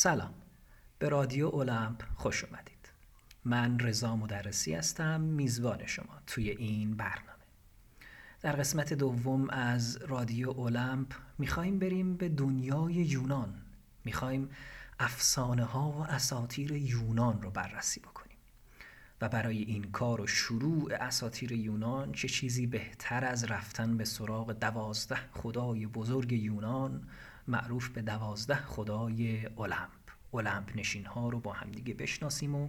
سلام. به رادیو اولمپ خوش اومدید. من رضا مدرسی هستم میزبان شما توی این برنامه. در قسمت دوم از رادیو اولمپ می‌خوایم بریم به دنیای یونان. می‌خوایم افسانه ها و اساتیر یونان رو بررسی بکنیم. و برای این کار و شروع اساتیر یونان چه چیزی بهتر از رفتن به سراغ دوازده خدای بزرگ یونان معروف به دوازده خدای المپ المپ نشین ها رو با همدیگه بشناسیم و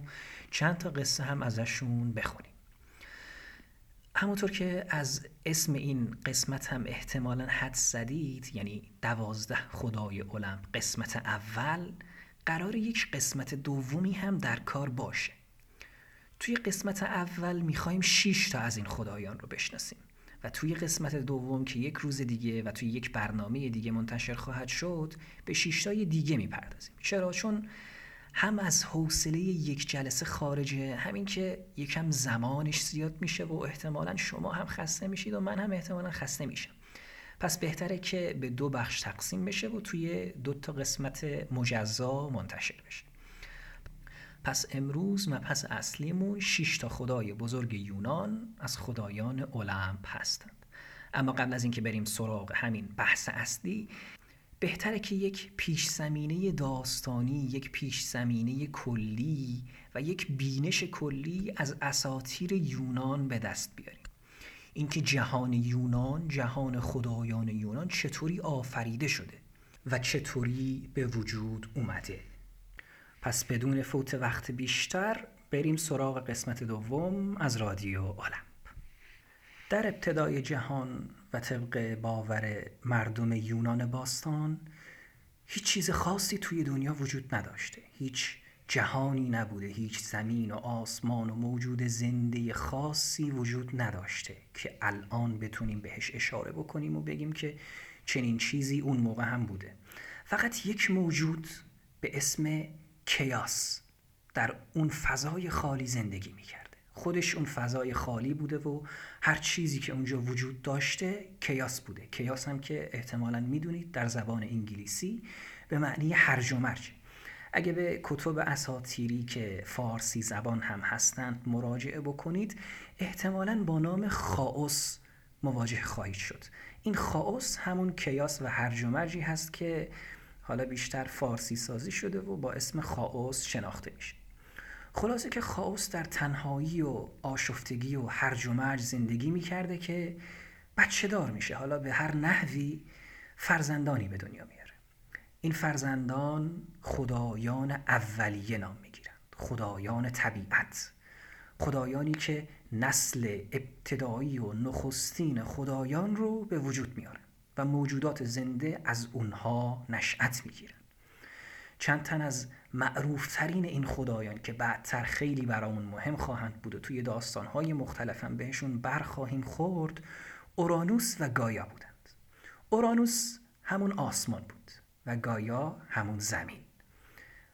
چند تا قصه هم ازشون بخونیم. همونطور که از اسم این قسمت هم احتمالا حد زدید یعنی دوازده خدای المپ قسمت اول قرار یک قسمت دومی هم در کار باشه. توی قسمت اول می‌خوایم 6 تا از این خدایان رو بشناسیم. و توی قسمت دوم که یک روز دیگه و توی یک برنامه دیگه منتشر خواهد شد به شیشتای دیگه می‌پردازیم. چرا؟ چون هم از حوصله یک جلسه خارجه همین که یکم زمانش زیاد میشه و احتمالا شما هم خسته میشید و من هم احتمالا خسته میشم. پس بهتره که به دو بخش تقسیم بشه و توی دو تا قسمت مجزا منتشر بشه. پس امروز مبحث اصلیمون 6 تا خدای بزرگ یونان از خدایان المپ هستند. اما قبل از اینکه بریم سراغ همین بحث اصلی بهتره که یک پیش زمینه داستانی یک پیش زمینه کلی و یک بینش کلی از اساتیر یونان به دست بیاریم. اینکه جهان یونان جهان خدایان یونان چطوری آفریده شده و چطوری به وجود اومده. پس بدون فوت وقت بیشتر بریم سراغ قسمت دوم از رادیو المپ در ابتدای جهان و طبق باور مردم یونان باستان هیچ چیز خاصی توی دنیا وجود نداشته. هیچ جهانی نبوده هیچ زمین و آسمان و موجود زنده خاصی وجود نداشته که الان بتونیم بهش اشاره بکنیم و بگیم که چنین چیزی اون موقع هم بوده. فقط یک موجود به اسم کیاس در اون فضای خالی زندگی می‌کرده. خودش اون فضای خالی بوده و هر چیزی که اونجا وجود داشته کیاس بوده. کیاس هم که احتمالا می‌دونید در زبان انگلیسی به معنی هرج و مرج. اگه به کتب اساتیری که فارسی زبان هم هستند مراجعه بکنید احتمالا با نام خاوس مواجه خواهید شد. این خاوس همون کیاس و هرج و مرجی هست که حالا بیشتر فارسی سازی شده و با اسم خاوس شناخته میشه. خلاصه که خاوس در تنهایی و آشفتگی و هرج و مرج زندگی می‌کرده که بچه دار میشه. حالا به هر نحوی فرزندانی به دنیا میاره. این فرزندان خدایان اولیه نام می‌گیرند. خدایان طبیعت. خدایانی که نسل ابتدایی و نخستین خدایان رو به وجود میارن. موجودات زنده از اونها نشأت می‌گیرن. چند تن از معروفترین این خدایان که بعدتر خیلی برامون مهم خواهند بود و توی داستانهای مختلفم بهشون برخواهیم خورد اورانوس و گایا بودند. اورانوس همون آسمان بود و گایا همون زمین.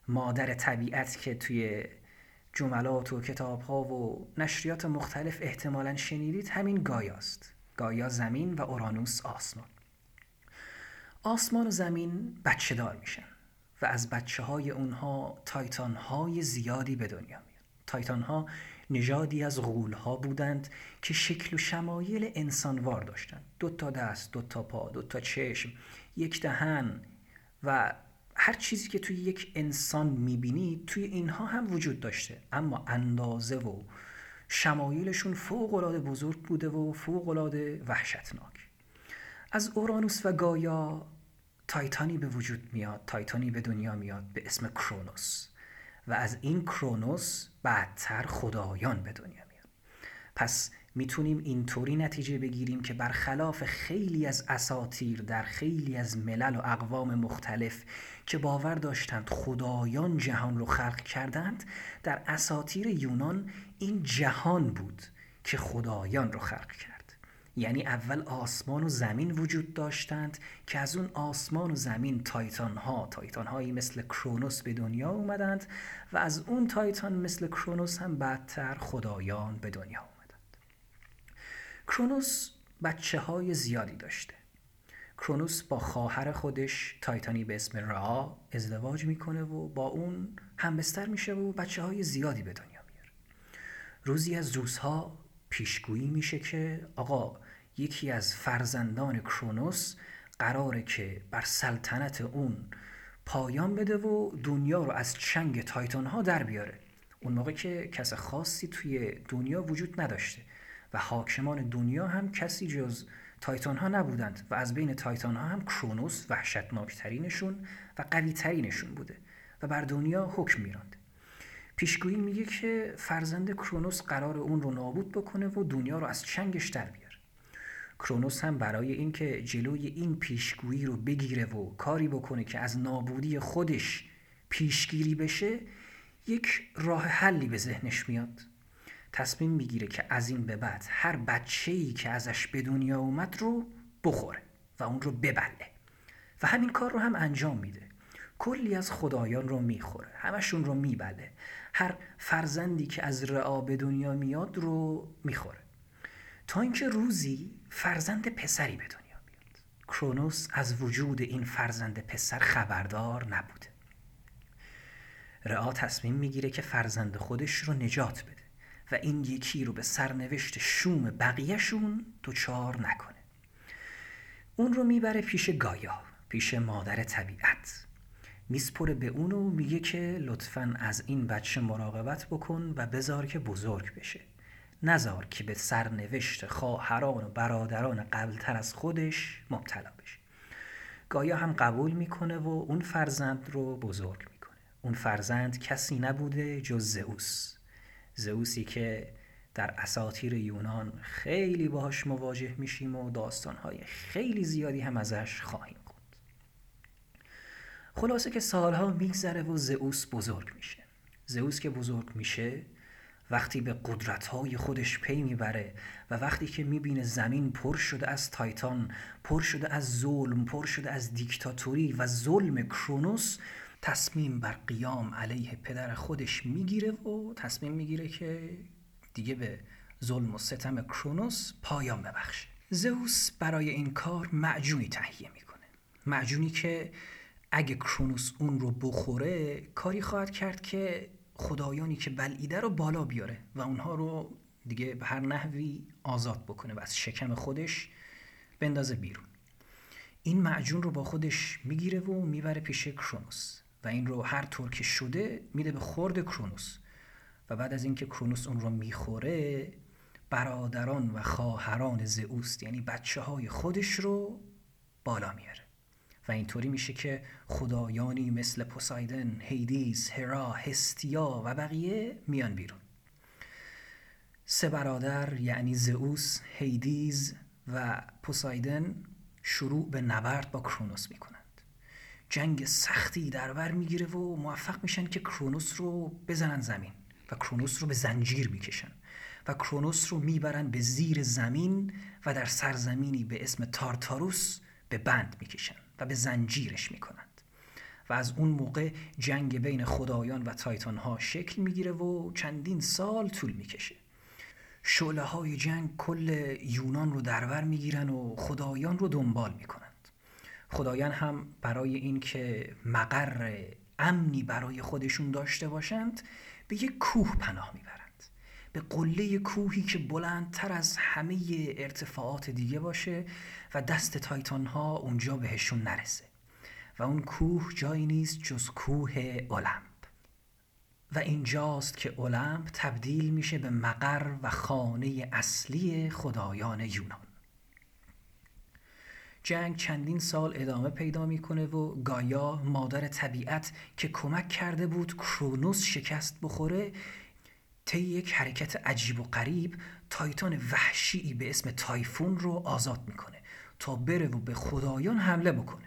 مادر طبیعت که توی جملات و کتاب ها و نشریات مختلف احتمالا شنیدید همین گایاست. گایا زمین و اورانوس آسمان. آسمان و زمین بچه دار میشن و از بچه های اونها تایتان های زیادی به دنیا میاد تایتان ها نژادی از غول ها بودند که شکل و شمایل انسانوار داشتند دو تا دست دو تا پا دو تا چشم یک دهن و هر چیزی که توی یک انسان می‌بینید توی اینها هم وجود داشته. اما اندازه و شمایلشون فوق العاده بزرگ بوده و فوق العاده وحشتناک. از اورانوس و گایا تایتانی به وجود میاد تایتانی به دنیا میاد به اسم کرونوس. و از این کرونوس بعدتر خدایان به دنیا میاد. پس می‌تونیم اینطوری نتیجه بگیریم که برخلاف خیلی از اساتیر در خیلی از ملل و اقوام مختلف که باور داشتند خدایان جهان رو خلق کردند در اساتیر یونان این جهان بود که خدایان رو خلق کرد. یعنی اول آسمان و زمین وجود داشتند که از اون آسمان و زمین تایتان ها تایتان هایی مثل کرونوس به دنیا اومدند و از اون تایتان مثل کرونوس هم بعدتر خدایان به دنیا اومدند. کرونوس بچه های زیادی داشته. کرونوس با خواهر خودش تایتانی به اسم رعا ازدواج می‌کنه و با اون همبستر میشه و بچه های زیادی به دنیا میاره. روزی از روزها پیشگویی میشه که آقا یکی از فرزندان کرونوس قراره که بر سلطنت اون پایان بده و دنیا رو از چنگ تایتان ها در بیاره. اون موقع که کس خاصی توی دنیا وجود نداشته و حاکمان دنیا هم کسی جز تایتان ها نبودند و از بین تایتان ها هم کرونوس وحشتناکترینشون و قوی ترینشون بوده و بر دنیا حکم میراند. پیشگویی میگه که فرزند کرونوس قرار اون رو نابود بکنه و دنیا رو از چنگش در بیاره. کرونوس هم برای اینکه جلوی این پیشگویی رو بگیره و کاری بکنه که از نابودی خودش پیشگیری بشه یک راه حلی به ذهنش میاد. تصمیم می‌گیره که از این به بعد هر بچه ای که ازش به دنیا اومد رو بخوره و اون رو ببله. و همین کار رو هم انجام میده. کلی از خدایان رو می‌خوره. همشون رو میبله. هر فرزندی که از رعا به دنیا میاد رو می‌خوره. تا اینکه روزی فرزند پسری به دنیا میاد کرونوس از وجود این فرزند پسر خبردار نبوده رعا تصمیم می‌گیره که فرزند خودش رو نجات بده و این یکی رو به سرنوشت شوم بقیهشون دوچار نکنه. اون رو می‌بره پیش گایا پیش مادر طبیعت. میسپره به اون و میگه که لطفا از این بچه مراقبت بکن و بذار که بزرگ بشه. نزار که به سرنوشت خواهران و برادران قبلتر از خودش مبتلا بشه. گایا هم قبول می‌کنه و اون فرزند رو بزرگ می‌کنه. اون فرزند کسی نبوده جز زئوس. زئوسی که در اساطیر یونان خیلی باهاش مواجه میشیم و داستانهای خیلی زیادی هم ازش خواهیم خوند. خلاصه که سالها میگذره و زئوس بزرگ میشه. زئوس که بزرگ میشه وقتی به قدرتهای خودش پی می‌بره و وقتی که می‌بینه زمین پر شده از تایتان پر شده از ظلم پر شده از دیکتاتوری و ظلم کرونوس تصمیم بر قیام علیه پدر خودش می‌گیره و تصمیم می‌گیره که دیگه به ظلم و ستم کرونوس پایان ببخشه. زئوس برای این کار معجونی تهیه می‌کنه. معجونی که اگه کرونوس اون رو بخوره کاری خواهد کرد که خدایانی که بلعیده رو بالا بیاره و اونها رو دیگه به هر نحوی آزاد بکنه و از شکم خودش بندازه بیرون. این معجون رو با خودش می‌گیره و می‌بره پیش کرونوس و این رو هر طور که شده میده به خورد کرونوس و بعد از اینکه کرونوس اون رو می‌خوره برادران و خواهران زئوس یعنی بچه های خودش رو بالا میاره. و اینطوری میشه که خدایانی مثل پوسایدن، هیدیس، هرا، هستیا و بقیه میان بیرون. سه برادر یعنی زئوس، هیدیز و پوسایدن شروع به نبرد با کرونوس می‌کنند. جنگ سختی در بر می‌گیره و موفق میشن که کرونوس رو بزنن زمین و کرونوس رو به زنجیر می‌کشن و کرونوس رو می‌برن به زیر زمین و در سرزمینی به اسم تارتاروس به بند می‌کشن. و به زنجیرش می‌کنند. و از اون موقع جنگ بین خدایان و تایتان ها شکل می‌گیره و چندین سال طول می‌کشه. شعله های جنگ کل یونان رو دربر می‌گیرن و خدایان رو دنبال می‌کنند. خدایان هم برای اینکه مقر امنی برای خودشون داشته باشند به یک کوه پناه می‌برند. به قله کوهی که بلندتر از همه ارتفاعات دیگه باشه و دست تایتان ها اونجا بهشون نرسه. و اون کوه جایی نیست جز کوه اولمپ. و اینجاست که اولمپ تبدیل میشه به مقر و خانه اصلی خدایان یونان. جنگ چندین سال ادامه پیدا می‌کنه و گایا مادر طبیعت که کمک کرده بود کرونوس شکست بخوره طی یک حرکت عجیب و غریب Titan وحشی به اسم تایفون رو آزاد می‌کنه. تا بره و به خدایان حمله بکنه.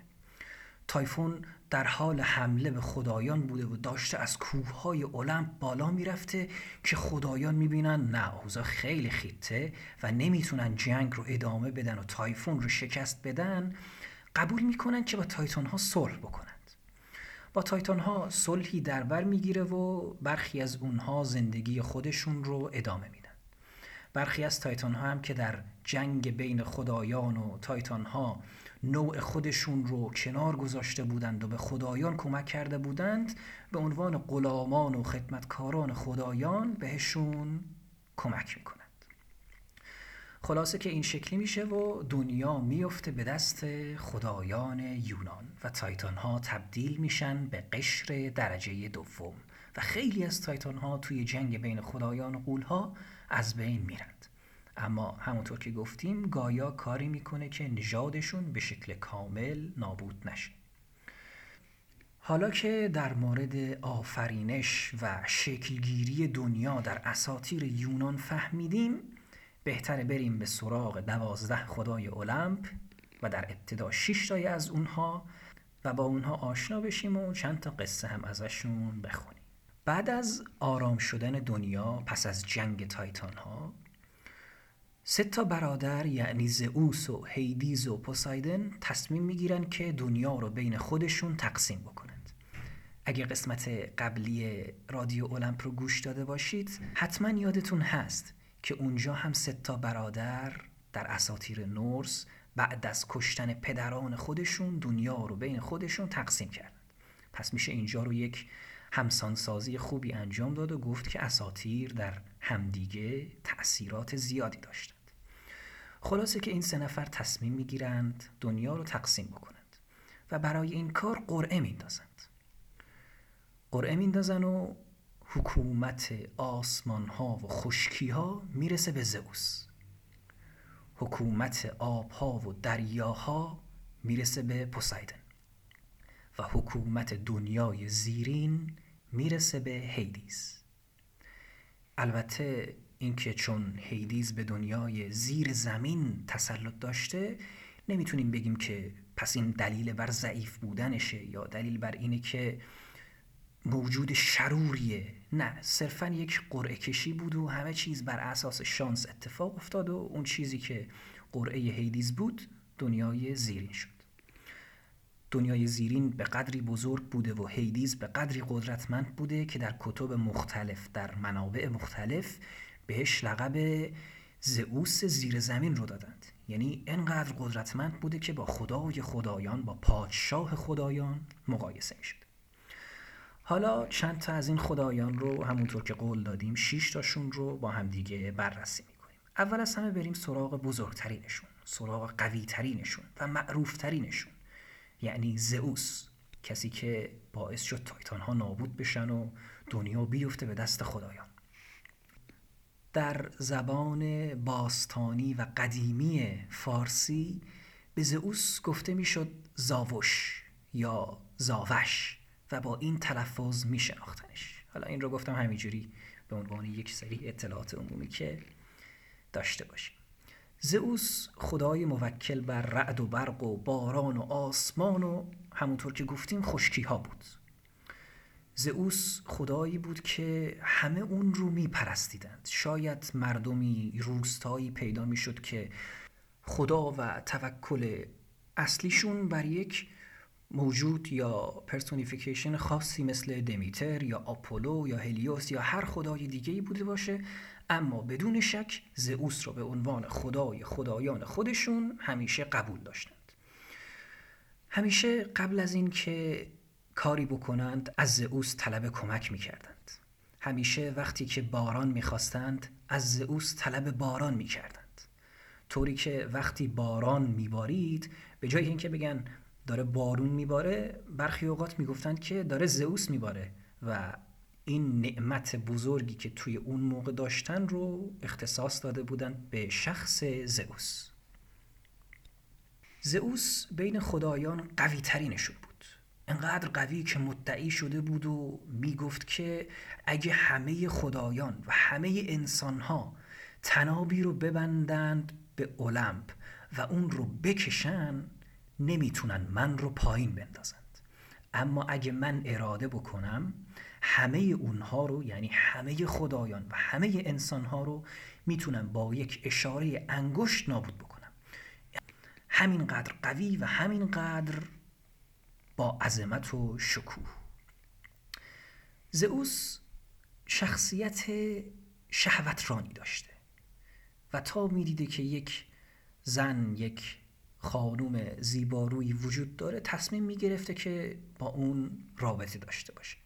تایفون در حال حمله به خدایان بوده و داشته از کوههای المپ بالا می‌رفته که خدایان می‌بینن نه اوضاع خیلی خیته و نمی‌تونن جنگ رو ادامه بدن و تایفون رو شکست بدن قبول می‌کنن که با تایتان ها صلح بکنند. با تایتان ها صلحی در بر می‌گیره و برخی از اونها زندگی خودشون رو ادامه میدن برخی از تایتان ها هم که در جنگ بین خدایان و تایتان ها نوع خودشون رو کنار گذاشته بودند و به خدایان کمک کرده بودند به عنوان غلامان و خدمتکاران خدایان بهشون کمک می‌کنند. خلاصه که این شکلی میشه و دنیا میفته به دست خدایان یونان و تایتان ها تبدیل میشن به قشر درجه دوم. و خیلی از تایتان ها توی جنگ بین خدایان و قول ها از بین میرند. اما همونطور که گفتیم گایا کاری می‌کنه که نژادشون به شکل کامل نابود نشه. حالا که در مورد آفرینش و شکلگیری دنیا در اساطیر یونان فهمیدیم بهتره بریم به سراغ دوازده خدای المپ و در ابتدا شش تای از اونها و با اونها آشنا بشیم و چند تا قصه هم ازشون بخونیم. بعد از آرام شدن دنیا پس از جنگ تایتان ها سه تا برادر یعنی زئوس و هیدیز و پوسایدن تصمیم می‌گیرن که دنیا رو بین خودشون تقسیم بکنند. اگه قسمت قبلی رادیو المپ رو گوش داده باشید حتما یادتون هست که اونجا هم سه تا برادر در اساطیر نورس بعد از کشتن پدران خودشون دنیا رو بین خودشون تقسیم کردند. پس میشه اینجا رو یک همسانسازی خوبی انجام داد و گفت که اساتیر در همدیگه تأثیرات زیادی داشتند. خلاصه که این سه نفر تصمیم می‌گیرند دنیا رو تقسیم بکنند و برای این کار قرعه میندازند قرعه میندازن و حکومت آسمان ها و خشکی ها می‌رسه به زئوس. حکومت آب ها و دریاها می‌رسه به پوسایدن و حکومت دنیای زیرین می‌رسه به هیدیز البته اینکه چون هیدیز به دنیای زیر زمین تسلط داشته نمی‌تونیم بگیم که پس این دلیل بر ضعیف بودنشه یا دلیل بر اینه که موجود شروریه. نه صرفا یک قرعه کشی بود و همه چیز بر اساس شانس اتفاق افتاد و اون چیزی که قرعه هیدیز بود دنیای زیرین شد. دنیای زیرین به قدری بزرگ بوده و هیدیز به قدری قدرتمند بوده که در کتب مختلف در منابع مختلف بهش لقب زئوس زیر زمین رو دادند. یعنی انقدر قدرتمند بوده که با خدای خدایان با پادشاه خدایان مقایسه می شد حالا چند تا از این خدایان رو همونطور که قول دادیم شش تاشون رو با همدیگه بررسی می‌کنیم. اول از همه بریم سراغ بزرگترینشون سراغ قویترینشون و معروفترینشون. یعنی زئوس کسی که باعث شد تایتان ها نابود بشن و دنیا بیفته به دست خدایان. در زبان باستانی و قدیمی فارسی به زئوس گفته می‌شد زاوش یا زاوش و با این تلفظ می شناختنش حالا این رو گفتم همینجوری به عنوان یک سری اطلاعات عمومی که داشته باشیم. زئوس خدای موکل بر رعد و برق و باران و آسمان و همونطور که گفتیم خشکی ها بود. زئوس خدایی بود که همه اون رو می پرستیدند شاید مردمی روستایی پیدا می شد که خدا و توکل اصلیشون بر یک موجود یا personification خاصی مثل دمیتر یا آپولو یا هلیوس یا هر خدای دیگه ای بوده باشه. اما بدون شک زئوس رو به عنوان خدای خدایان خودشون همیشه قبول داشتند. همیشه قبل از این که کاری بکنند از زئوس طلب کمک می‌کردند. همیشه وقتی که باران می‌خواستند از زئوس طلب باران می‌کردند. طوری که وقتی باران میبارید به جای اینکه بگن داره بارون میباره برخی اوقات می‌گفتند که داره زئوس میباره و این نعمت بزرگی که توی اون موقع داشتن رو اختصاص داده بودند به شخص زئوس. زئوس بین خدایان قوی ترینشون بود. انقدر قوی که مدعی شده بود و می‌گفت که اگه همه خدایان و همه انسانها تنابی رو ببندند به اولمپ و اون رو بکشن نمی‌تونن من رو پایین بندازند. اما اگه من اراده بکنم همه اونها رو یعنی همه خدایان و همه انسانها رو می‌تونم با یک اشاره انگشت نابود بکنم. همینقدر قوی و همینقدر با عظمت و شکوه. زئوس شخصیت شهوترانی داشته و تا می‌دیده که یک زن یک خانوم زیبارویی وجود داره تصمیم می‌گرفته که با اون رابطه داشته باشه.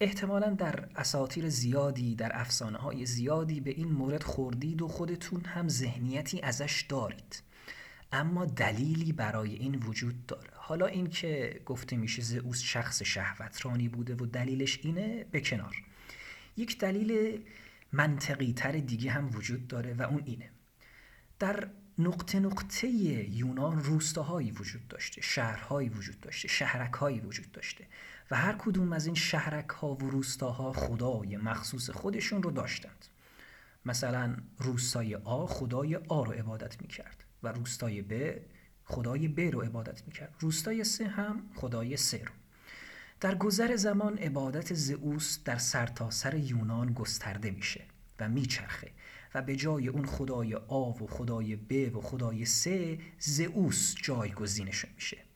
احتمالا در اساطیر زیادی در افسانه های زیادی به این مورد خوردید و خودتون هم ذهنیتی ازش دارید. اما دلیلی برای این وجود داره. حالا این که گفته میشه زئوس شخص شهوترانی بوده و دلیلش اینه به کنار. یک دلیل منطقی تر دیگه هم وجود داره و اون اینه. در نقطه نقطه یونان روستاهایی وجود داشته شهرهایی وجود داشته شهرکهایی وجود داشته. و هر کدوم از این شهرک ها و روستاها خدای مخصوص خودشون رو داشتند. مثلا روستای آ خدای آ رو عبادت می‌کرد و روستای ب خدای ب رو عبادت می‌کرد. روستای سه هم خدای سه رو. در گذر زمان عبادت زئوس در سرتاسر سر یونان گسترده میشه و میچرخه و به جای اون خدای آ و خدای ب و خدای سه زئوس جایگزینش میشه.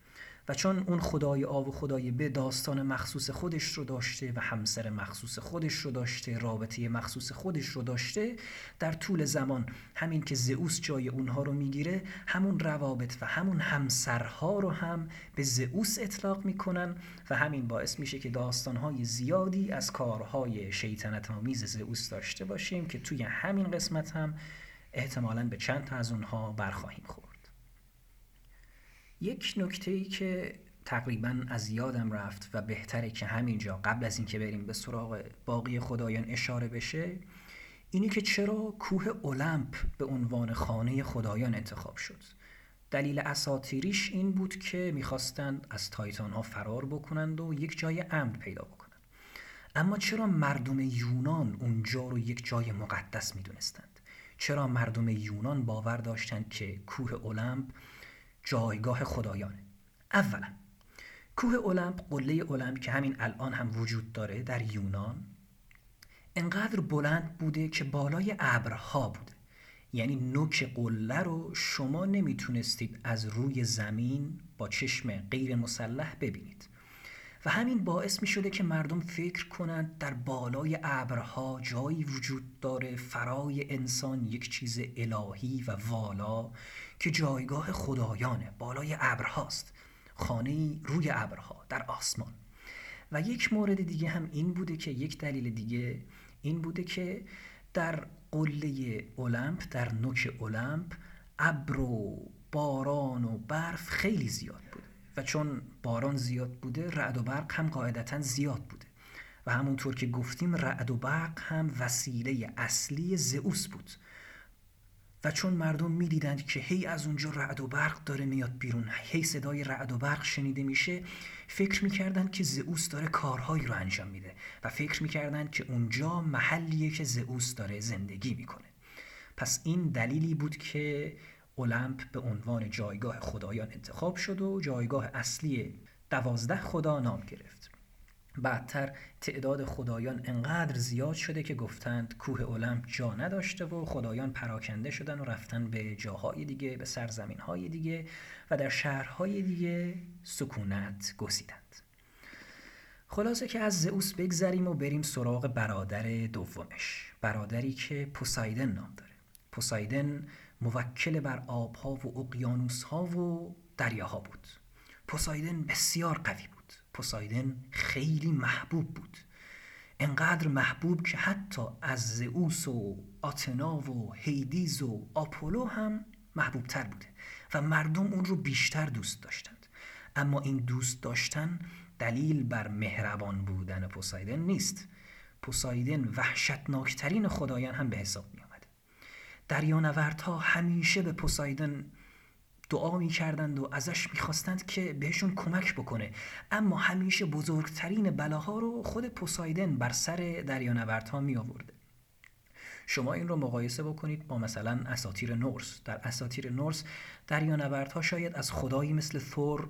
و چون اون خدای آب و خدای به داستان مخصوص خودش رو داشته و همسر مخصوص خودش رو داشته رابطه مخصوص خودش رو داشته در طول زمان همین که زئوس جای اونها رو می‌گیره همون روابط و همون همسرها رو هم به زئوس اطلاق می‌کنن و همین باعث میشه که داستانهای زیادی از کارهای شیطنت آمیز زئوس داشته باشیم که توی همین قسمت هم احتمالا به چند تا از اونها برخواهیم خورد. یک نکته ای که تقریبا از یادم رفت و بهتره که همینجا قبل از اینکه بریم به سراغ باقی خدایان اشاره بشه اینی که چرا کوه اولمپ به عنوان خانه خدایان انتخاب شد. دلیل اساتیریش این بود که می‌خواستند از تایتان ها فرار بکنند و یک جای امن پیدا بکنند. اما چرا مردم یونان اونجا رو یک جای مقدس می‌دونستند؟ چرا مردم یونان باور داشتند که کوه اولمپ جایگاه خدایانه. اولا کوه المپ قله المپ که همین الان هم وجود داره در یونان انقدر بلند بوده که بالای ابرها بوده. یعنی نوک قله رو شما نمی‌تونستید از روی زمین با چشم غیر مسلح ببینید. و همین باعث می شده که مردم فکر کنند در بالای ابرها جایی وجود داره فرای انسان یک چیز الهی و والا که جایگاه خدایانه بالای ابرهاست خانه روی ابرها در آسمان. و یک مورد دیگه هم این بوده که یک دلیل دیگه این بوده که در قله المپ در نوک المپ ابر و باران و برف خیلی زیاد بوده و چون باران زیاد بوده رعد و برق هم قاعدتا زیاد بوده. و همونطور که گفتیم رعد و برق هم وسیله اصلی زئوس بود. و چون مردم می‌دیدند که هی از اونجا رعد و برق داره میاد بیرون هی صدای رعد و برق شنیده میشه فکر می‌کردند که زئوس داره کارهایی رو انجام میده و فکر می‌کردند که اونجا محلیه که زئوس داره زندگی می‌کنه. پس این دلیلی بود که المپ به عنوان جایگاه خدایان انتخاب شد و جایگاه اصلی دوازده خدا نام گرفت. بعدتر تعداد خدایان انقدر زیاد شده که گفتند کوه المپ جا نداشته و خدایان پراکنده شدن و رفتن به جاهای دیگه به سرزمین دیگه و در شهرهای دیگه سکونت گسیدند خلاصه که از زئوس بگذریم و بریم سراغ برادر دومش برادری که پوسایدن نام داره. پوسایدن موکل بر آبها و اقیانوسها و دریاها بود. پوسایدن بسیار قوی بود. پوسایدن خیلی محبوب بود. انقدر محبوب که حتی از زئوس و آتنا و هیدیز و آپولو هم محبوب تر بوده و مردم اون رو بیشتر دوست داشتند. اما این دوست داشتن دلیل بر مهربان بودن پوسایدن نیست. پوسایدن وحشتناکترین خدایان هم به حساب می دریانوردها همیشه به پوسایدن دعا می کردند و ازش می‌خواستند که بهشون کمک بکنه. اما همیشه بزرگترین بلاها رو خود پوسایدن بر سر دریانوردها می آورده شما این رو مقایسه بکنید با مثلا اساتیر نورس. در اساتیر نورس دریانوردها شاید از خدایی مثل ثور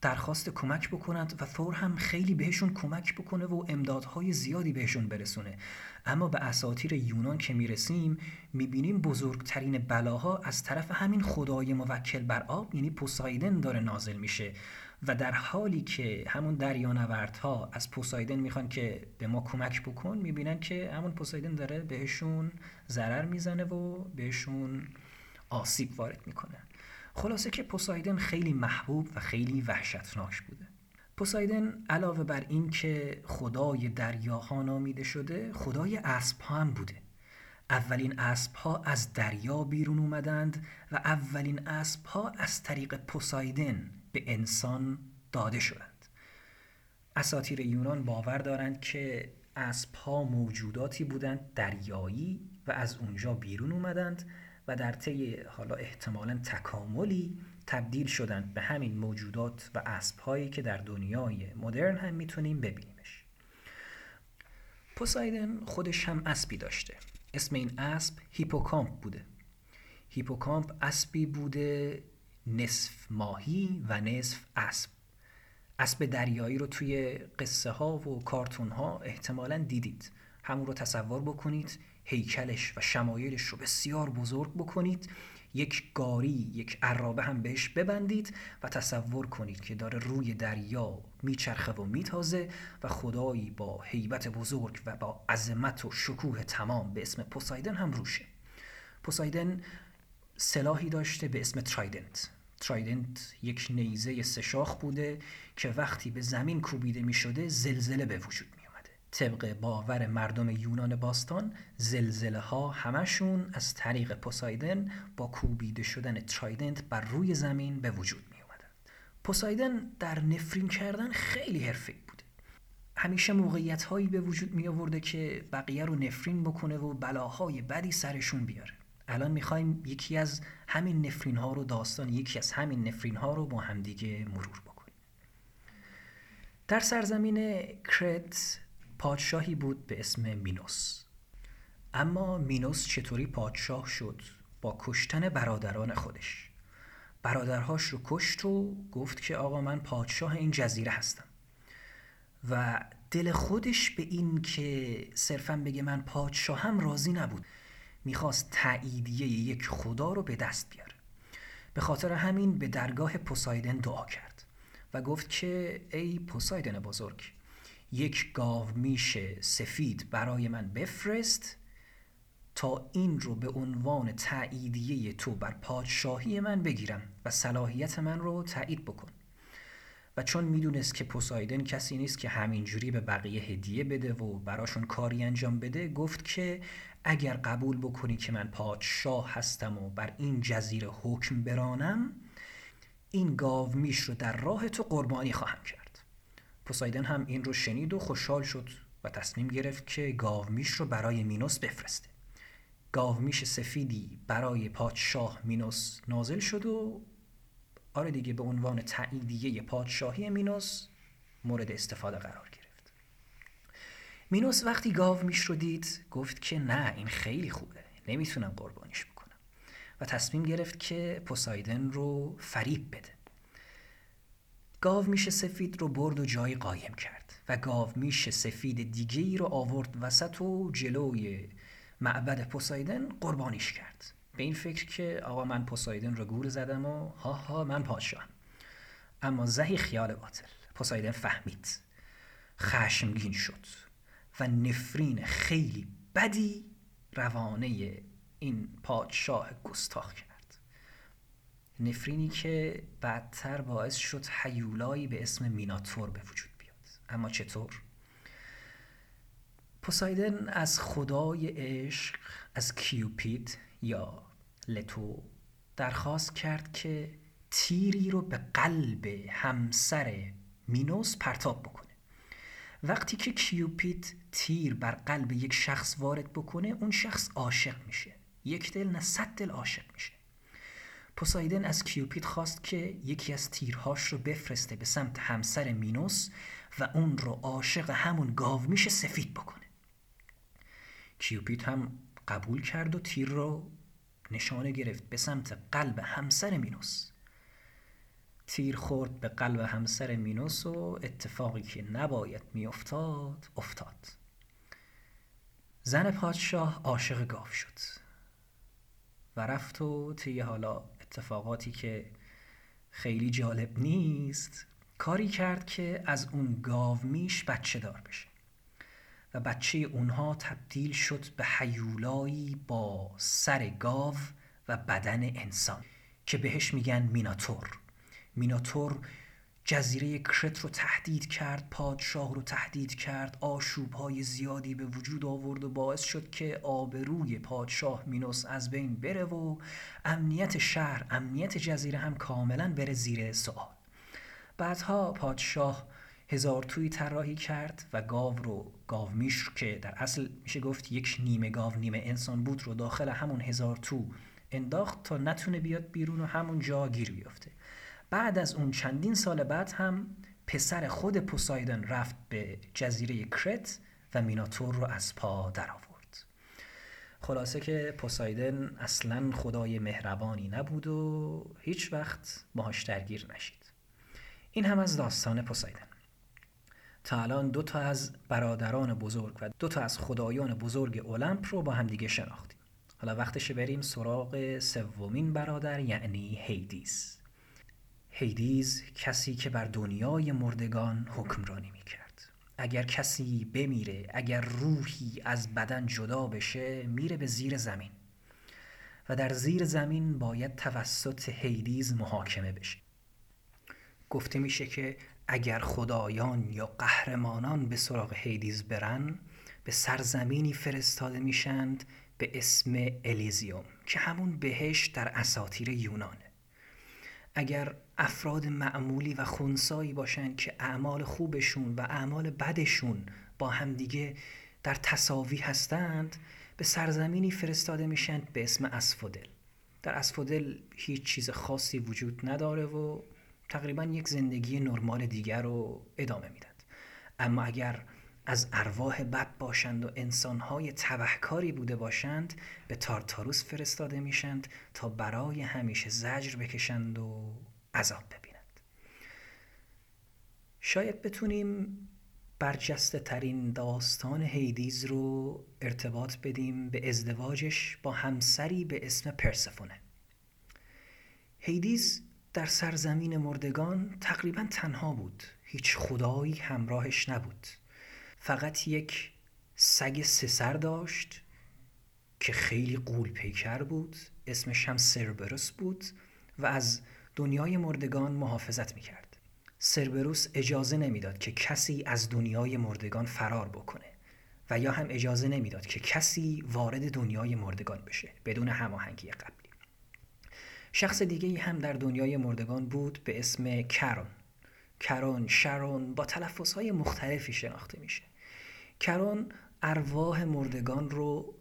درخواست کمک بکنند و ثور هم خیلی بهشون کمک بکنه و امدادهای زیادی بهشون برسونه. اما به اساتیر یونان که می‌رسیم می‌بینیم بزرگترین بلاها از طرف همین خدای موکل بر آب یعنی پوسایدن داره نازل میشه. و در حالی که همون دریانوردها از پوسایدن می‌خوان که به ما کمک بکن می‌بینن که همون پوسایدن داره بهشون ضرر می‌زنه و بهشون آسیب وارد می‌کنه. خلاصه که پوسایدن خیلی محبوب و خیلی وحشتناک بوده. پوسایدن علاوه بر این که خدای دریاها نامیده شده خدای اسب هم بوده. اولین اسب ها از دریا بیرون اومدند و اولین اسب ها از طریق پوسایدن به انسان داده شدند. اساطیر یونان باور دارند که اسب ها موجوداتی بودند دریایی و از اونجا بیرون اومدند و در طی حالا احتمالا تکاملی تبدیل شدند به همین موجودات و اسب هایی که در دنیای مدرن هم می‌تونیم ببینیمش. پوسایدن خودش هم اسبی داشته. اسم این اسب هیپوکامپ بوده. هیپوکامپ اسبی بوده نصف ماهی و نصف اسب. اسب دریایی رو توی قصه ها و کارتون ها احتمالا دیدید. همون رو تصور بکنید هیکلش و شمایلش رو بسیار بزرگ بکنید یک گاری یک عرابه هم بهش ببندید و تصور کنید که داره روی دریا میچرخه و میتازه و خدایی با هیبت بزرگ و با عظمت و شکوه تمام به اسم پوسایدن هم روشه. پوسایدن سلاحی داشته به اسم ترایدنت. ترایدنت یک نیزه سشاخ بوده که وقتی به زمین کوبیده می شده زلزله به وجود می طبق باور مردم یونان باستان زلزله ها همشون از طریق پوسایدن با کوبیده شدن ترایدنت بر روی زمین به وجود می اومده پوسایدن در نفرین کردن خیلی حرفه بوده. همیشه موقعیت هایی به وجود می آورده که بقیه رو نفرین بکنه و بلاهای بدی سرشون بیاره. الان می‌خوایم یکی از همین نفرین ها رو داستان یکی از همین نفرین ها رو با همدیگه مرور بکنیم. در سرزمین کرت پادشاهی بود به اسم مینوس. اما مینوس چطوری پادشاه شد؟ با کشتن برادران خودش. برادرهاش رو کشت و گفت که آقا من پادشاه این جزیره هستم. و دل خودش به این که صرفا بگه من پادشاهم راضی نبود. می‌خواست تاییدیه یک خدا رو به دست بیاره. به خاطر همین به درگاه پوسایدن دعا کرد و گفت که ای پوسایدن بزرگ یک گاو میشه سفید برای من بفرست تا این رو به عنوان تاییدیه تو بر پادشاهی من بگیرم و صلاحیت من رو تایید بکن. و چون می‌دونست که پوسایدن کسی نیست که همینجوری به بقیه هدیه بده و براشون کاری انجام بده گفت که اگر قبول بکنی که من پادشاه هستم و بر این جزیره حکم برانم این گاو میش رو در راه تو قربانی خواهم کرد. پوسایدن هم این رو شنید و خوشحال شد و تصمیم گرفت که گاو میش رو برای مینوس بفرسته. گاو میش سفیدی برای پادشاه مینوس نازل شد و آره دیگه به عنوان تاییدیه پادشاهی مینوس مورد استفاده قرار گرفت. مینوس وقتی گاو میش رو دید گفت که نه این خیلی خوبه نمی‌تونم قربانیش بکنم. و تصمیم گرفت که پوسایدن رو فریب بده. گاو میش سفید رو برد و جایی قایم کرد و گاو میش سفید دیگه ای رو آورد وسط و جلوی معبد پوسایدن قربانیش کرد. به این فکر که آقا من پوسایدن رو گور زدم و ها ها من پادشاهم. اما زهی خیال باطل. پوسایدن فهمید. خشمگین شد و نفرین خیلی بدی روانه این پادشاه گستاخ کرد. نفرینی که بعدتر باعث شد حیولایی به اسم میناتور به وجود بیاد. اما چطور؟ پوسایدن از خدای عشق از کیوپید یا لتو درخواست کرد که تیری رو به قلب همسر مینوس پرتاب بکنه. وقتی که کیوپید تیر بر قلب یک شخص وارد بکنه اون شخص عاشق میشه. یک دل نه صد دل عاشق میشه. پوسایدن از کیوپید خواست که یکی از تیرهاش رو بفرسته به سمت همسر مینوس و اون رو عاشق همون گاو میشه سفید بکنه. کیوپید هم قبول کرد و تیر رو نشانه گرفت به سمت قلب همسر مینوس. تیر خورد به قلب همسر مینوس و اتفاقی که نباید میافتاد افتاد. زن پادشاه عاشق گاو شد و رفت و طی حالا اتفاقاتی که خیلی جالب نیست کاری کرد که از اون گاومیش بچه دار بشه و بچه اونها تبدیل شد به حیولایی با سر گاو و بدن انسان که بهش میگن میناتور. میناتور جزیره کرت رو تهدید کرد پادشاه رو تهدید کرد آشوب های زیادی به وجود آورد و باعث شد که آبروی پادشاه مینوس از بین بره و امنیت شهر امنیت جزیره هم کاملا بره زیر سوال. بعدها پادشاه هزار توی طراحی کرد و گاو رو گاومیش که در اصل میشه گفت یک نیمه گاو نیمه انسان بود رو داخل همون هزار تو انداخت تا نتونه بیاد بیرون و همون جا گیر بیفته. بعد از اون چندین سال بعد هم پسر خود پوسایدن رفت به جزیره کرت و میناتور رو از پا درآورد. خلاصه که پوسایدن اصلا خدای مهربانی نبود و هیچ وقت باهاش درگیر نشید. این هم از داستان پوسایدن. تا الان دو تا از برادران بزرگ و دو تا از خدایان بزرگ اولمپ رو با هم دیگه شناختیم. حالا وقتش بریم سراغ سومین برادر یعنی هیدیس. هیدیز کسی که بر دنیای مردگان حکمرانی می کرد. اگر کسی بمیره اگر روحی از بدن جدا بشه میره به زیر زمین. و در زیر زمین باید توسط هیدیز محاکمه بشه. گفته میشه که اگر خدایان یا قهرمانان به سراغ هیدیز برن به سرزمینی فرستاده میشند به اسم الیزیوم که همون بهش در اساطیر یونانه. اگر افراد معمولی و خونسایی باشند که اعمال خوبشون و اعمال بدشون با همدیگه در تصاوی هستند به سرزمینی فرستاده میشن به اسم اسفودل. در اسفودل هیچ چیز خاصی وجود نداره و تقریبا یک زندگی نرمال دیگر رو ادامه میدن. اما اگر از ارواح بد باشند و انسانهای تبهکاری بوده باشند به تارتاروس فرستاده میشند تا برای همیشه زجر بکشند و عذاب ببینند شاید بتونیم برجسته ترین داستان هیدیز رو ارتباط بدیم به ازدواجش با همسری به اسم پرسفونه. هیدیز در سرزمین مردگان تقریبا تنها بود. هیچ خدایی همراهش نبود. فقط یک سگ سسر داشت که خیلی قول پیکر بود. اسمش هم سربروس بود و از دنیای مردگان محافظت می‌کرد. سربروس اجازه نمی‌داد که کسی از دنیای مردگان فرار بکنه و یا هم اجازه نمی‌داد که کسی وارد دنیای مردگان بشه بدون هماهنگی قبلی. شخص دیگه هم در دنیای مردگان بود به اسم کرون کرون شرون با تلفظ های مختلفی شناخته میشه. کرون ارواح مردگان رو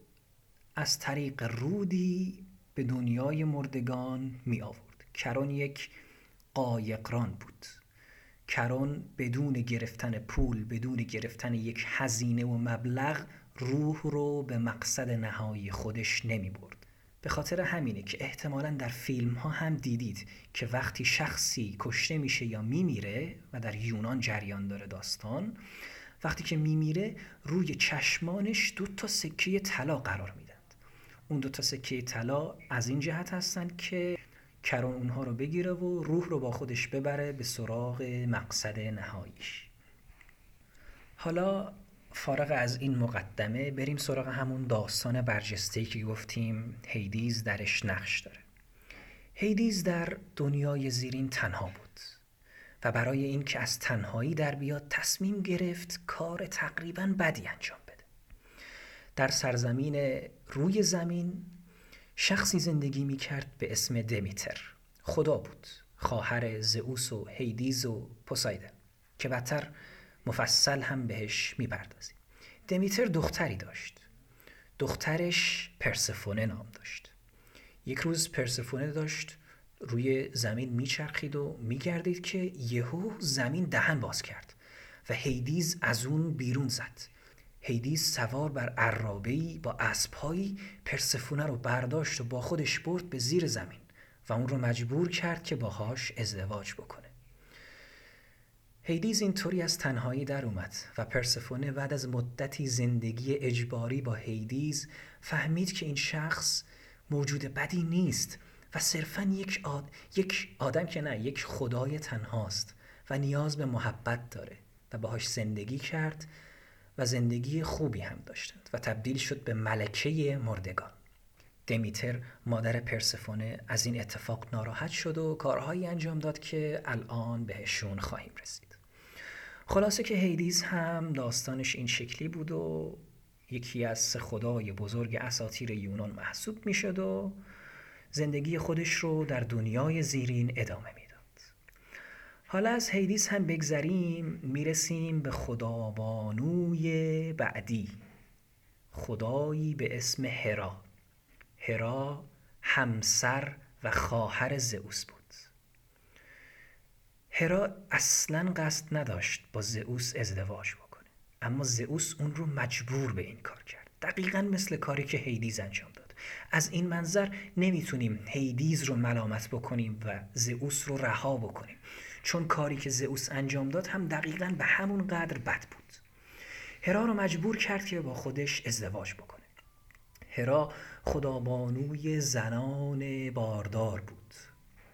از طریق رودی به دنیای مردگان می آورد کرون یک قایقران بود. کرون بدون گرفتن پول بدون گرفتن یک هزینه و مبلغ روح رو به مقصد نهایی خودش نمی برد. به خاطر همینه که احتمالا در فیلم ها هم دیدید که وقتی شخصی کشته میشه یا میمیره و در یونان جریان داره داستان وقتی که میمیره روی چشمانش دو تا سکه طلا قرار میدند اون دو تا سکه طلا از این جهت هستند که کرون اونها رو بگیره و روح رو با خودش ببره به سراغ مقصد نهاییش. حالا فارغ از این مقدمه بریم سراغ همون داستان برجسته که گفتیم هیدیز درش نقش داره. هیدیز در دنیای زیرین تنها بود و برای اینکه از تنهایی در بیاد تصمیم گرفت کار تقریبا بدی انجام بده. در سرزمین روی زمین شخصی زندگی می کرد به اسم دمیتر. خدا بود. خواهر زئوس و هیدیز و پوسایدن که بدتر مفصل هم بهش می‌پردازیم. دمیتر دختری داشت. دخترش پرسفونه نام داشت. یک روز پرسفونه داشت روی زمین میچرخید و میگردید که یهو زمین دهن باز کرد و هیدیز از اون بیرون زد. هیدیز سوار بر عرابهی با اسبهایی پرسفونه رو برداشت و با خودش برد به زیر زمین و اون رو مجبور کرد که باهاش ازدواج بکنه. هیدیز اینطوری از تنهایی در اومد و پرسفونه بعد از مدتی زندگی اجباری با هیدیز فهمید که این شخص موجود بدی نیست و صرفا یک, آد... یک آدم که نه یک خدای تنهاست و نیاز به محبت داره و باهاش زندگی کرد و زندگی خوبی هم داشتند و تبدیل شد به ملکه مردگان. دمیتر مادر پرسفونه از این اتفاق ناراحت شد و کارهایی انجام داد که الان بهشون خواهیم رسید. خلاصه که هیدیز هم داستانش این شکلی بود و یکی از خدای بزرگ اساطیر یونان محسوب می‌شد و زندگی خودش رو در دنیای زیرین ادامه می‌داد حالا از هیدیس هم بگذریم می‌رسیم به خدابانوی بعدی. خدایی به اسم هرا. هرا همسر و خواهر زئوس بود. هرا اصلا قصد نداشت با زئوس ازدواج بکنه اما زئوس اون رو مجبور به این کار کرد. دقیقا مثل کاری که هیدیز انجام داد. از این منظر نمی‌تونیم هیدیز رو ملامت بکنیم و زئوس رو رها بکنیم. چون کاری که زئوس انجام داد هم دقیقا به همون قدر بد بود. هرا رو مجبور کرد که با خودش ازدواج بکنه. هرا خدابانوی زنان باردار بود.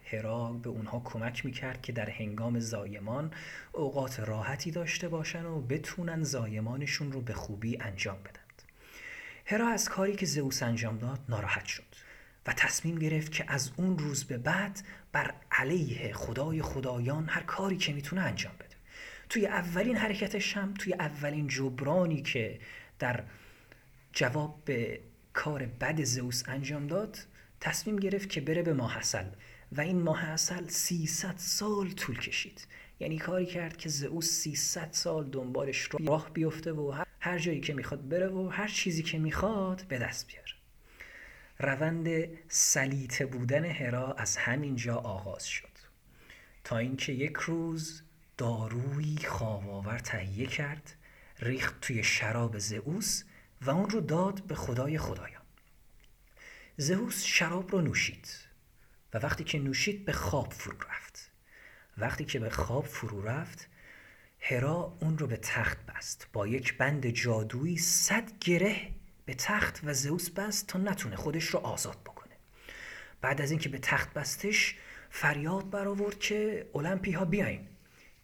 هرا به اونها کمک می‌کرد که در هنگام زایمان اوقات راحتی داشته باشن و بتونن زایمانشون رو به خوبی انجام بدن. هرا از کاری که زئوس انجام داد ناراحت شد. و تصمیم گرفت که از اون روز به بعد بر علیه خدای خدایان هر کاری که می‌تونه انجام بده. توی اولین حرکتش هم توی اولین جبرانی که در جواب به کار بد زئوس انجام داد تصمیم گرفت که بره به ماه و این ماه اصل 300 سال طول کشید. یعنی کاری کرد که زئوس 300 سال دنبالش راه بیفته و هر جایی که می‌خواد بره و هر چیزی که می‌خواد به دست بیاره. روند سلیته بودن هرا از همین جا آغاز شد. تا اینکه یک روز دارویی خواباور تهیه کرد ریخت توی شراب زئوس و اون رو داد به خدای خدایان. زئوس شراب رو نوشید و وقتی که نوشید به خواب فرو رفت. وقتی که به خواب فرو رفت هرا اون رو به تخت بست. با یک بند جادویی صد گره به تخت و زئوس بست تا نتونه خودش رو آزاد بکنه. بعد از اینکه به تخت بستش فریاد برآورد که المپی ها بیاین.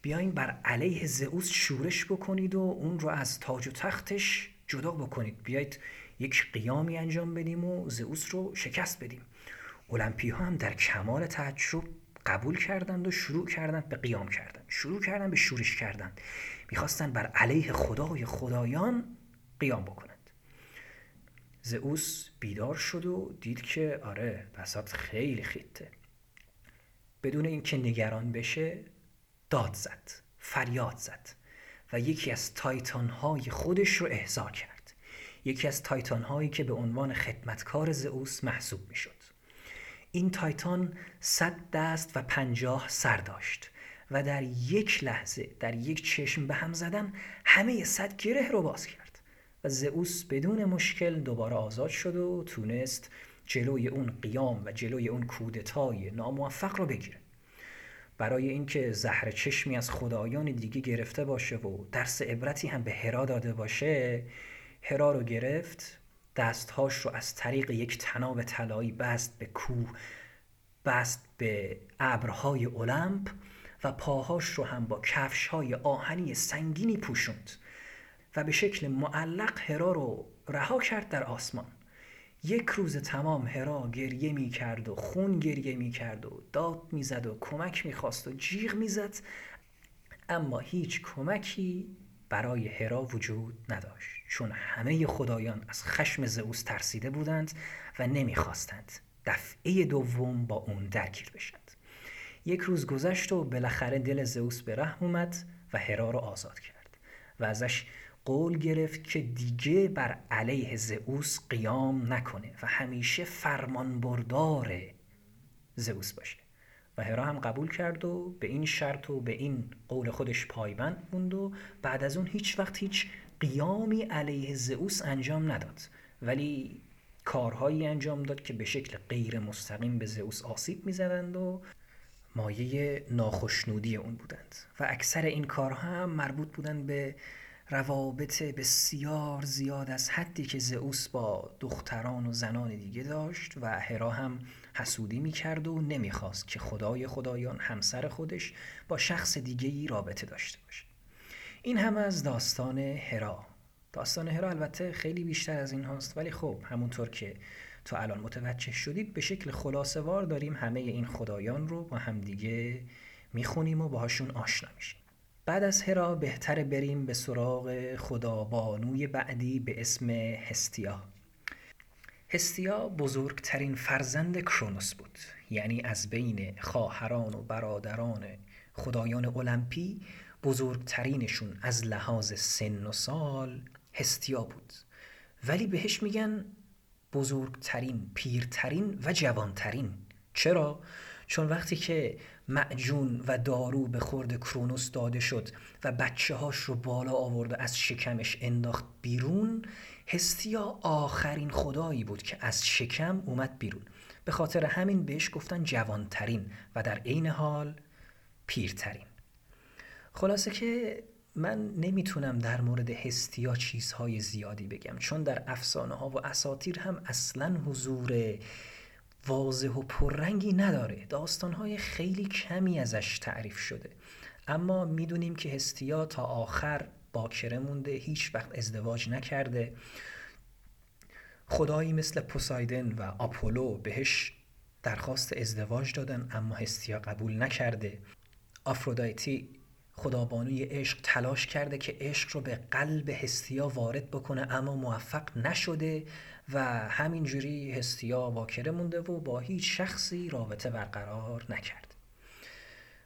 بیاین بر علیه زئوس شورش بکنید و اون رو از تاج و تختش جدا بکنید. بیایید یک قیامی انجام بدیم و زئوس رو شکست بدیم. المپی ها هم در کمال تعجب قبول کردند و شروع کردند به قیام کردن. شروع کردند به شورش کردن. می‌خواستند بر علیه خدای خدایان قیام بکنند زئوس بیدار شد و دید که آره بساط خیلی خیته. بدون اینکه نگران بشه داد زد فریاد زد و یکی از تایتان های خودش رو احضا کرد. یکی از تایتان هایی که به عنوان خدمتکار زئوس محسوب می‌شد. این تایتان صد دست و پنجاه سر داشت و در یک لحظه در یک چشم به هم زدن همه صد گره رو باز کرد. و زئوس بدون مشکل دوباره آزاد شد و تونست جلوی اون قیام و جلوی اون کودتای ناموفق رو بگیره. برای اینکه زهر چشمی از خدایان دیگه گرفته باشه و درس عبرتی هم به هرا داده باشه هرا رو گرفت دستهاش رو از طریق یک تناب طلایی بست به کوه بست به ابرهای المپ و پاهاش رو هم با کفشهای آهنی سنگینی پوشوند. و به شکل معلق هرا رو رها کرد در آسمان. یک روز تمام هرا گریه می کرد و خون گریه می کرد و داد می زد و کمک می خواست و جیغ می زد. اما هیچ کمکی برای هرا وجود نداشت چون همه خدایان از خشم زئوس ترسیده بودند و نمی‌خواستند دفعه دوم با اون درگیر بشند. یک روز گذشت و بالاخره دل زئوس به رحم اومد و هرا را آزاد کرد و ازش قول گرفت که دیگه بر علیه زئوس قیام نکنه و همیشه فرمانبردار زئوس باشه. و هرا هم قبول کرد و به این شرط و به این قول خودش پایبند موند و بعد از اون هیچ وقت هیچ قیامی علیه زئوس انجام نداد. ولی کارهایی انجام داد که به شکل غیر مستقیم به زئوس آسیب می‌زدند و مایه ناخشنودی اون بودند. و اکثر این کارها هم مربوط بودند به روابط بسیار زیاد از حدی که زئوس با دختران و زنان دیگه داشت و هرا هم حسودی می‌کرد و نمی‌خواست که خدای خدایان همسر خودش با شخص دیگه رابطه داشته باشه. این هم از داستان هرا. داستان هرا البته خیلی بیشتر از این هاست ولی خب همونطور که تا الان متوجه شدید به شکل خلاصه وار داریم همه این خدایان رو با همدیگه می‌خونیم و باهاشون آشنا میشیم. بعد از هرا بهتر بریم به سراغ خدابانوی بعدی به اسم هستیا. هستیا بزرگترین فرزند کرونوس بود. یعنی از بین خواهران و برادران خدایان المپی بزرگترینشون از لحاظ سن و سال هستیا بود. ولی بهش میگن بزرگترین پیرترین و جوانترین. چرا؟ چون وقتی که معجون و دارو به خورد کرونوس داده شد و بچه هاش رو بالا آورد و از شکمش انداخت بیرون. هستیا آخرین خدایی بود که از شکم اومد بیرون. به خاطر همین بهش گفتن جوانترین و در عین حال پیرترین. خلاصه که من نمی‌تونم در مورد هستیا چیزهای زیادی بگم چون در افسانه ها و اساتیر هم اصلا حضور واضح و پررنگی نداره. داستانهای خیلی کمی ازش تعریف شده. اما می‌دونیم که هستیا تا آخر باکره مونده هیچ وقت ازدواج نکرده. خدایی مثل پوسایدن و آپولو بهش درخواست ازدواج دادن اما هستیا قبول نکرده. آفرودایتی خدابانوی عشق تلاش کرده که عشق رو به قلب هستیا وارد بکنه اما موفق نشده. و همینجوری هستیا واکره مونده و با هیچ شخصی رابطه برقرار نکرد.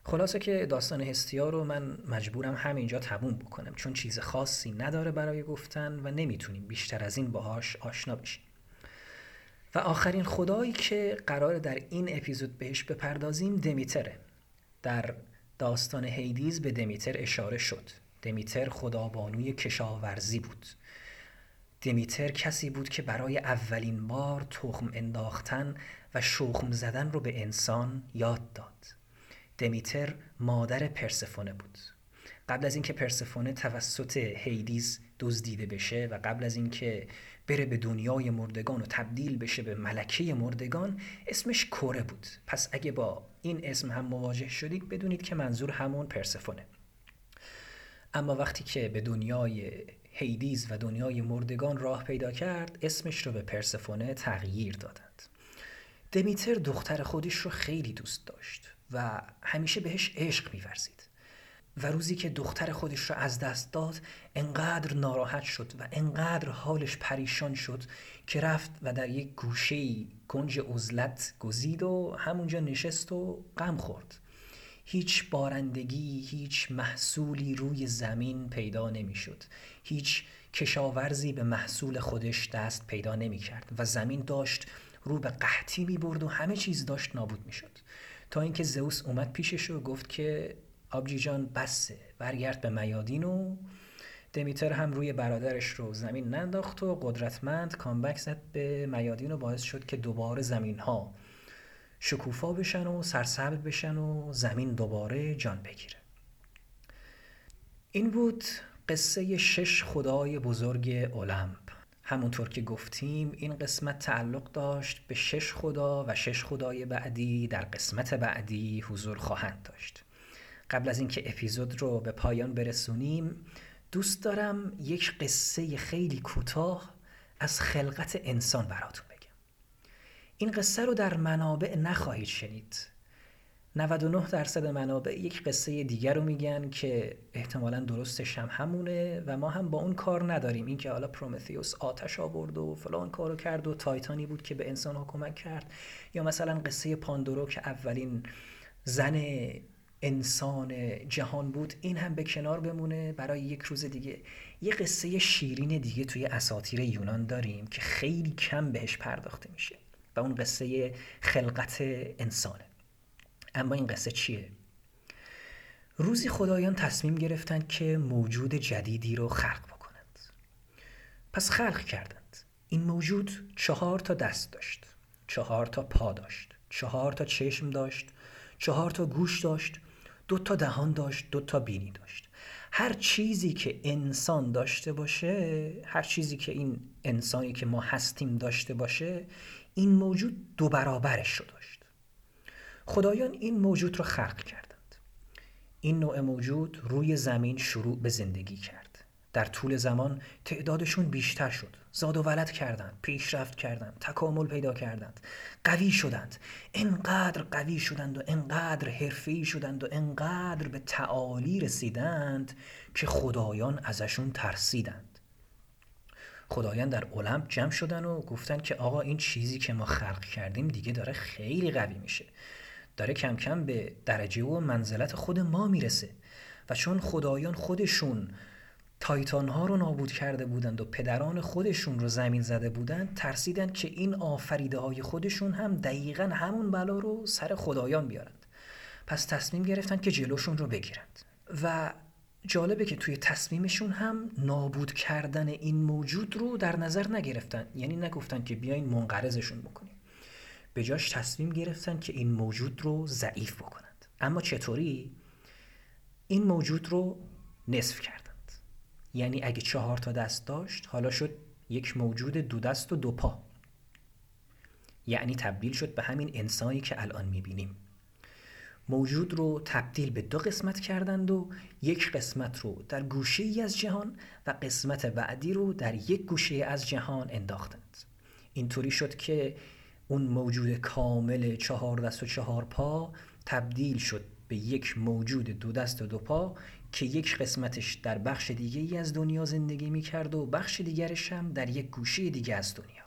خلاصه که داستان هستیا رو من مجبورم همینجا تموم بکنم چون چیز خاصی نداره برای گفتن و نمی‌تونیم بیشتر از این باهاش آشنا بشیم. و آخرین خدایی که قرار در این اپیزود بهش بپردازیم دمیتره. در داستان هیدیز به دمیتر اشاره شد. دمیتر خدابانوی کشاورزی بود. دمیتر کسی بود که برای اولین بار تخم انداختن و شخم زدن رو به انسان یاد داد. دمیتر مادر پرسفونه بود. قبل از اینکه پرسفونه توسط هیدیز دزدیده بشه و قبل از اینکه بره به دنیای مردگان و تبدیل بشه به ملکه مردگان اسمش کوره بود. پس اگه با این اسم هم مواجه شدید بدونید که منظور همون پرسفونه. اما وقتی که به دنیای هیدیز و دنیای مردگان راه پیدا کرد اسمش رو به پرسفونه تغییر دادند. دمیتر دختر خودش رو خیلی دوست داشت و همیشه بهش عشق میورزید. و روزی که دختر خودش رو از دست داد انقدر ناراحت شد و انقدر حالش پریشان شد که رفت و در یک گوشه کنج عزلت گزید و همونجا نشست و غم خورد. هیچ بارندگی هیچ محصولی روی زمین پیدا نمی‌شد. هیچ کشاورزی به محصول خودش دست پیدا نمی کرد و زمین داشت رو به قحطی می برد و همه چیز داشت نابود می شد تا اینکه زئوس اومد پیشش و گفت که آبجی جان بسه برگرد به میادین و دمیتر هم روی برادرش رو زمین ننداخت و قدرتمند کامبک زد به میادین و باعث شد که دوباره زمین ها شکوفا بشن و سرسبز بشن و زمین دوباره جان بگیره. این بود قصه شش خدای بزرگ المپ همونطور که گفتیم این قسمت تعلق داشت به شش خدا و شش خدای بعدی در قسمت بعدی حضور خواهند داشت. قبل از اینکه اپیزود رو به پایان برسونیم دوست دارم یک قصه خیلی کوتاه از خلقت انسان براتون این قصه رو در منابع نخواهید شنید. 99 درصد منابع یک قصه دیگر رو میگن که احتمالا درستش هم همونه و ما هم با اون کار نداریم. اینکه حالا پرومتیوس آتش آورد و فلان کارو کرد و تایتانی بود که به انسان ها کمک کرد. یا مثلا قصه پاندورو که اولین زن انسان جهان بود این هم به کنار بمونه. برای یک روز دیگه یه قصه شیرین دیگه توی اساطیر یونان داریم که خیلی کم بهش پرداخته میشه. و اون قصه خلقت انسانه. اما این قصه چیه؟ روزی خدایان تصمیم گرفتند که موجود جدیدی رو خلق بکنند. پس خلق کردند. این موجود چهار تا دست داشت. چهار تا پا داشت. چهار تا چشم داشت. چهار تا گوش داشت. دو تا دهان داشت. دو تا بینی داشت. هر چیزی که انسان داشته باشه هر چیزی که این انسانی که ما هستیم داشته باشه این موجود دو برابرش رو داشت. خدایان این موجود رو خلق کردند. این نوع موجود روی زمین شروع به زندگی کرد. در طول زمان تعدادشون بیشتر شد. زاد و ولد کردند پیشرفت کردند تکامل پیدا کردند. قوی شدند. انقدر قوی شدند و انقدر حرفی شدند و انقدر به تعالی رسیدند که خدایان ازشون ترسیدند. خدایان در المپ جمع شدن و گفتن که آقا این چیزی که ما خلق کردیم دیگه داره خیلی قوی میشه. داره کم کم به درجه و منزلت خود ما می‌رسه. و چون خدایان خودشون تایتان ها رو نابود کرده بودند و پدران خودشون رو زمین زده بودند ترسیدند که این آفریده های خودشون هم دقیقا همون بلا رو سر خدایان بیارند. پس تصمیم گرفتن که جلوشون رو بگیرند. و جالبه که توی تصمیمشون هم نابود کردن این موجود رو در نظر نگرفتن. یعنی نگفتن که بیاین منقرضشون بکنیم. به جاش تصمیم گرفتن که این موجود رو ضعیف بکنند. اما چطوری؟ این موجود رو نصف کردند. یعنی اگه چهار تا دست داشت حالا شد یک موجود دو دست و دو پا. یعنی تبدیل شد به همین انسانی که الان می‌بینیم. موجود رو تبدیل به دو قسمت کردند و یک قسمت رو در گوشه ای از جهان و قسمت بعدی رو در یک گوشه از جهان انداختند. اینطوری شد که اون موجود کامل چهار دست و چهار پا تبدیل شد به یک موجود دو دست و دو پا که یک قسمتش در بخش دیگه ای از دنیا زندگی می کرد و بخش دیگرش هم در یک گوشه دیگه از دنیا.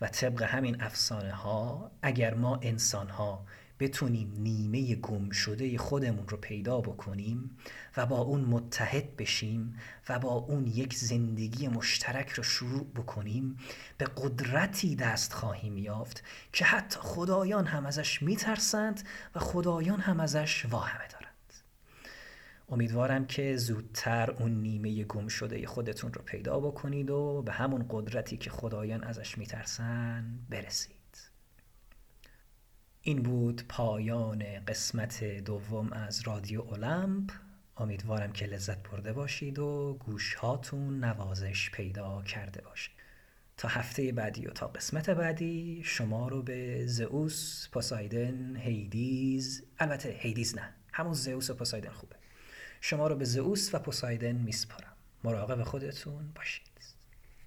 و طبق همین افسانه ها اگر ما انسان ها بتونیم نیمه گم شده خودمون رو پیدا بکنیم و با اون متحد بشیم و با اون یک زندگی مشترک رو شروع بکنیم به قدرتی دست خواهیم یافت که حتی خدایان هم ازش میترسند و خدایان هم ازش واهمه دارند. امیدوارم که زودتر اون نیمه گم شده خودتون رو پیدا بکنید و به همون قدرتی که خدایان ازش میترسن برسید. این بود پایان قسمت دوم از رادیو اولمپ. امیدوارم که لذت برده باشید و گوش هاتون نوازش پیدا کرده باشه. تا هفته بعدی و تا قسمت بعدی شما رو به زئوس، پوسایدن، هیدیز البته هیدیز نه همون زئوس و پوسایدن خوبه. شما رو به زئوس و پوسایدن میسپارم. مراقب خودتون باشید.